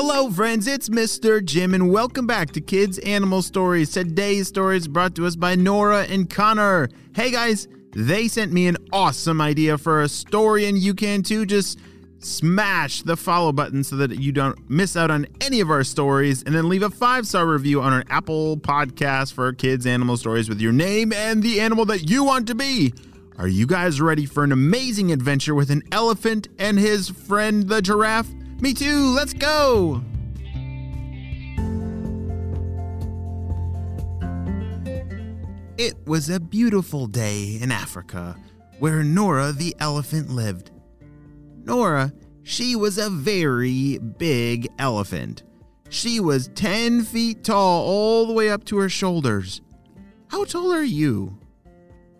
Hello, friends, it's Mr. Jim, and welcome back to Kids Animal Stories. Today's story is brought to us by Nora and Connor. Hey, guys, they sent me an awesome idea for a story, and you can too. Just smash the follow button so that you don't miss out on any of our stories, and then leave a five star review on our Apple podcast for Kids Animal Stories with your name and the animal that you want to be. Are you guys ready for an amazing adventure with an elephant and his friend the giraffe? Me too, let's go! It was a beautiful day in Africa where Nora the elephant lived. Nora, she was a very big elephant. She was 10 feet tall all the way up to her shoulders. How tall are you?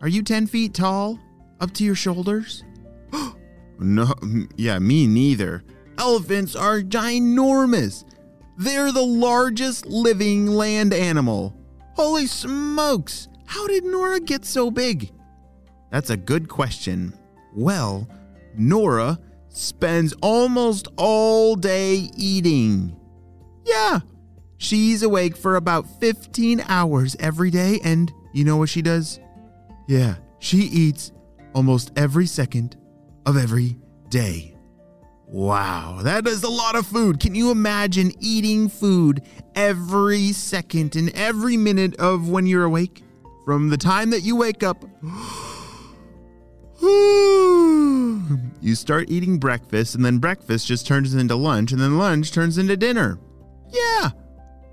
Are you 10 feet tall? Up to your shoulders? no, yeah, me neither. Elephants are ginormous. They're the largest living land animal. Holy smokes! How did Nora get so big? That's a good question. Well, Nora spends almost all day eating. Yeah, she's awake for about 15 hours every day, and you know what she does? Yeah, she eats almost every second of every day. Wow, that is a lot of food. Can you imagine eating food every second and every minute of when you're awake? From the time that you wake up, you start eating breakfast, and then breakfast just turns into lunch, and then lunch turns into dinner. Yeah,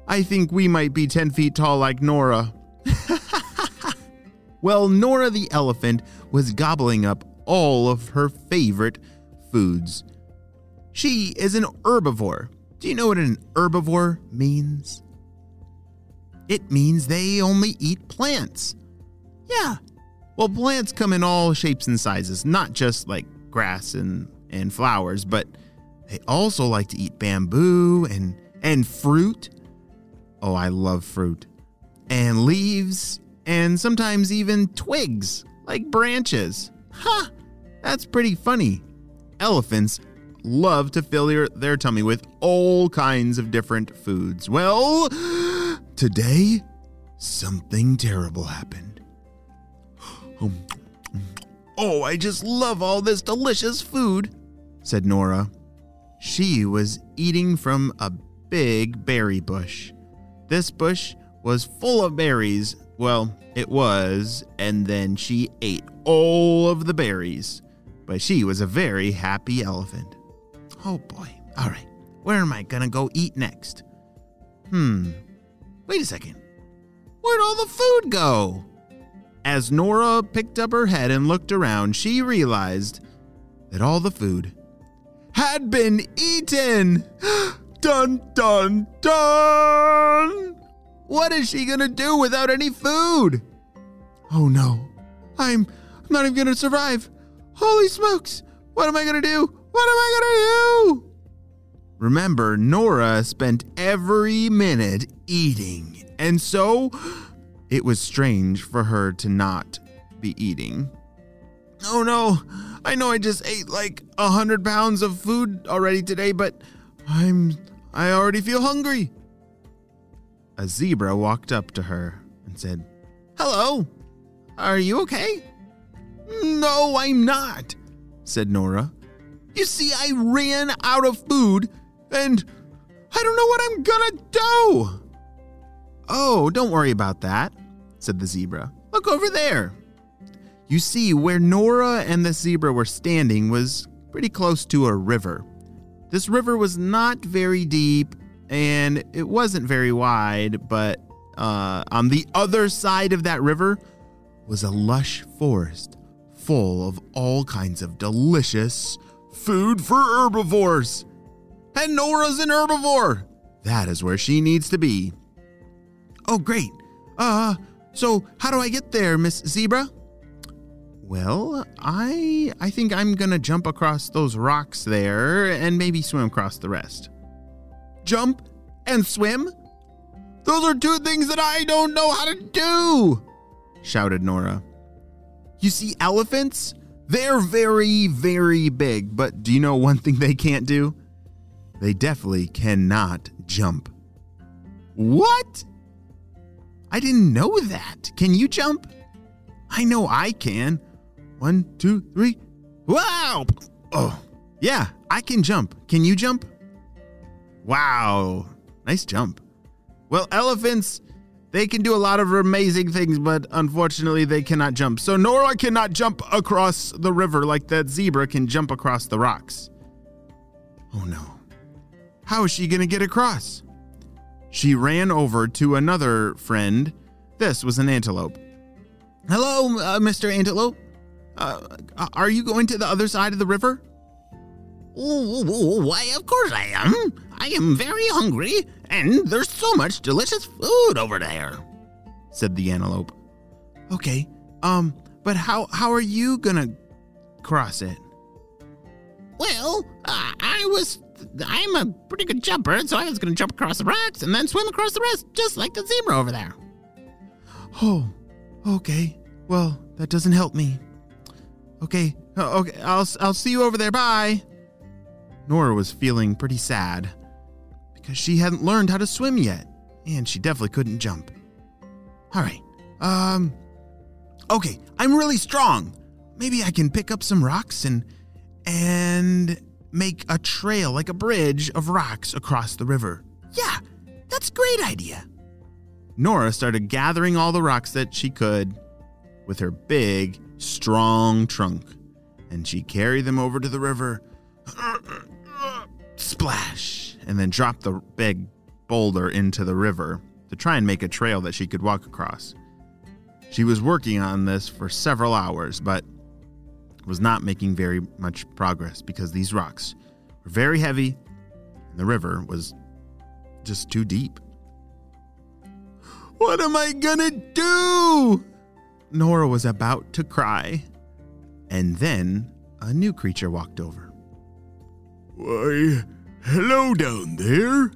I think we might be 10 feet tall like Nora. well, Nora the elephant was gobbling up all of her favorite foods. She is an herbivore. Do you know what an herbivore means? It means they only eat plants. Yeah. Well, plants come in all shapes and sizes, not just like grass and, and flowers, but they also like to eat bamboo and, and fruit. Oh, I love fruit. And leaves, and sometimes even twigs, like branches. Huh, that's pretty funny. Elephants love to fill their, their tummy with all kinds of different foods. Well, today, something terrible happened. Oh, I just love all this delicious food, said Nora. She was eating from a big berry bush. This bush was full of berries. Well, it was, and then she ate all of the berries. But she was a very happy elephant. Oh boy. All right. Where am I gonna go eat next? Hmm. Wait a second. Where'd all the food go? As Nora picked up her head and looked around, she realized that all the food had been eaten. dun dun dun! What is she gonna do without any food? Oh no. I'm I'm not even gonna survive. Holy smokes! What am I gonna do? What am I gonna do? Remember, Nora spent every minute eating, and so it was strange for her to not be eating. Oh no, I know I just ate like a hundred pounds of food already today, but I'm I already feel hungry. A zebra walked up to her and said, Hello, are you okay? No, I'm not, said Nora. You see, I ran out of food and I don't know what I'm gonna do. Oh, don't worry about that, said the zebra. Look over there. You see, where Nora and the zebra were standing was pretty close to a river. This river was not very deep and it wasn't very wide, but uh, on the other side of that river was a lush forest full of all kinds of delicious food for herbivores. And Nora's an herbivore. That is where she needs to be. Oh, great. Uh, so how do I get there, Miss Zebra? Well, I I think I'm gonna jump across those rocks there and maybe swim across the rest. Jump and swim? Those are two things that I don't know how to do, shouted Nora. You see, elephants, they're very, very big, but do you know one thing they can't do? they definitely cannot jump. What? I didn't know that. Can you jump? I know I can. One, two, three. Wow! Oh, yeah, I can jump. Can you jump? Wow, nice jump. Well, elephants, they can do a lot of amazing things, but unfortunately, they cannot jump. So Nora cannot jump across the river like that zebra can jump across the rocks. Oh no. How is she going to get across? She ran over to another friend. This was an antelope. Hello, uh, Mr. Antelope. Uh, are you going to the other side of the river? Oh, why, of course I am. I am very hungry, and there's so much delicious food over there, said the antelope. Okay, um, but how how are you gonna cross it? Well, uh, I was I'm a pretty good jumper, so I was gonna jump across the rocks and then swim across the rest, just like the zebra over there. Oh, okay. Well, that doesn't help me. Okay, uh, okay, I'll I'll see you over there. Bye. Nora was feeling pretty sad because she hadn't learned how to swim yet, and she definitely couldn't jump. All right. Um Okay, I'm really strong. Maybe I can pick up some rocks and and make a trail like a bridge of rocks across the river. Yeah, that's a great idea. Nora started gathering all the rocks that she could with her big, strong trunk, and she carried them over to the river. Splash! And then dropped the big boulder into the river to try and make a trail that she could walk across. She was working on this for several hours, but was not making very much progress because these rocks were very heavy and the river was just too deep. What am I gonna do? Nora was about to cry, and then a new creature walked over. Why, hello down there.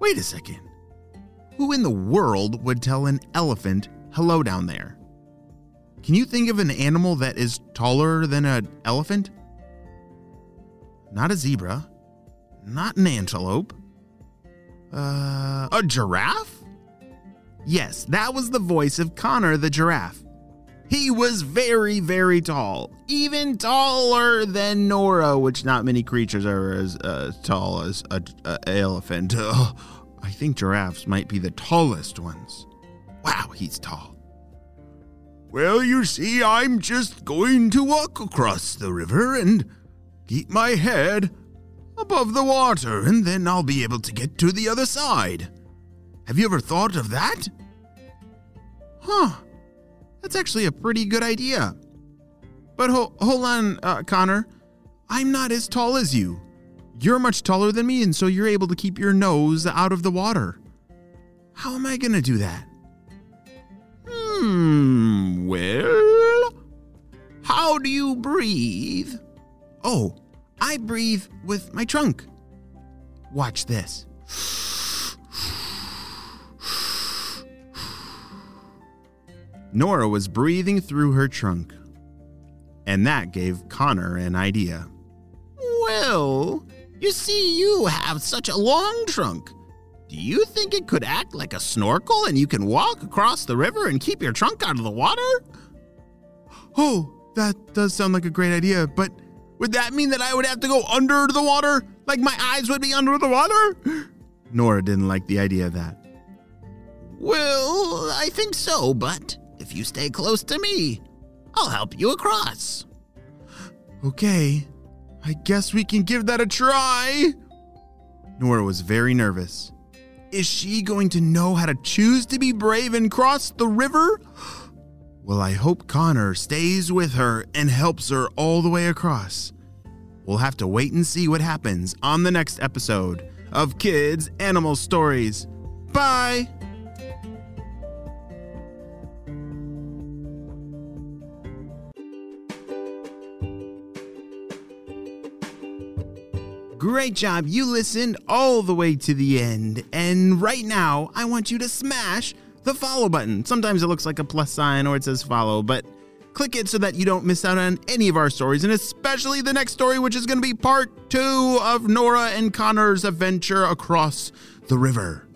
Wait a second. Who in the world would tell an elephant hello down there? Can you think of an animal that is taller than an elephant? Not a zebra. Not an antelope. Uh, a giraffe? Yes, that was the voice of Connor the giraffe. He was very, very tall, even taller than Nora, which not many creatures are as uh, tall as an elephant. I think giraffes might be the tallest ones. Wow, he's tall. Well, you see, I'm just going to walk across the river and keep my head above the water, and then I'll be able to get to the other side. Have you ever thought of that? Huh. That's actually a pretty good idea. But ho- hold on, uh, Connor. I'm not as tall as you. You're much taller than me, and so you're able to keep your nose out of the water. How am I going to do that? Hmm, well, how do you breathe? Oh, I breathe with my trunk. Watch this. Nora was breathing through her trunk, and that gave Connor an idea. Well, you see, you have such a long trunk. Do you think it could act like a snorkel and you can walk across the river and keep your trunk out of the water? Oh, that does sound like a great idea, but would that mean that I would have to go under the water? Like my eyes would be under the water? Nora didn't like the idea of that. Well, I think so, but if you stay close to me, I'll help you across. Okay, I guess we can give that a try. Nora was very nervous. Is she going to know how to choose to be brave and cross the river? Well, I hope Connor stays with her and helps her all the way across. We'll have to wait and see what happens on the next episode of Kids Animal Stories. Bye! Great job. You listened all the way to the end. And right now, I want you to smash the follow button. Sometimes it looks like a plus sign or it says follow, but click it so that you don't miss out on any of our stories, and especially the next story, which is going to be part two of Nora and Connor's adventure across the river.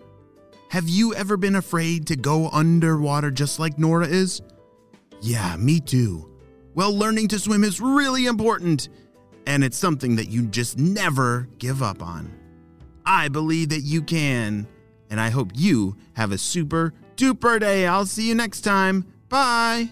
Have you ever been afraid to go underwater just like Nora is? Yeah, me too. Well, learning to swim is really important, and it's something that you just never give up on. I believe that you can, and I hope you have a super duper day. I'll see you next time. Bye.